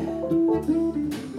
どうも。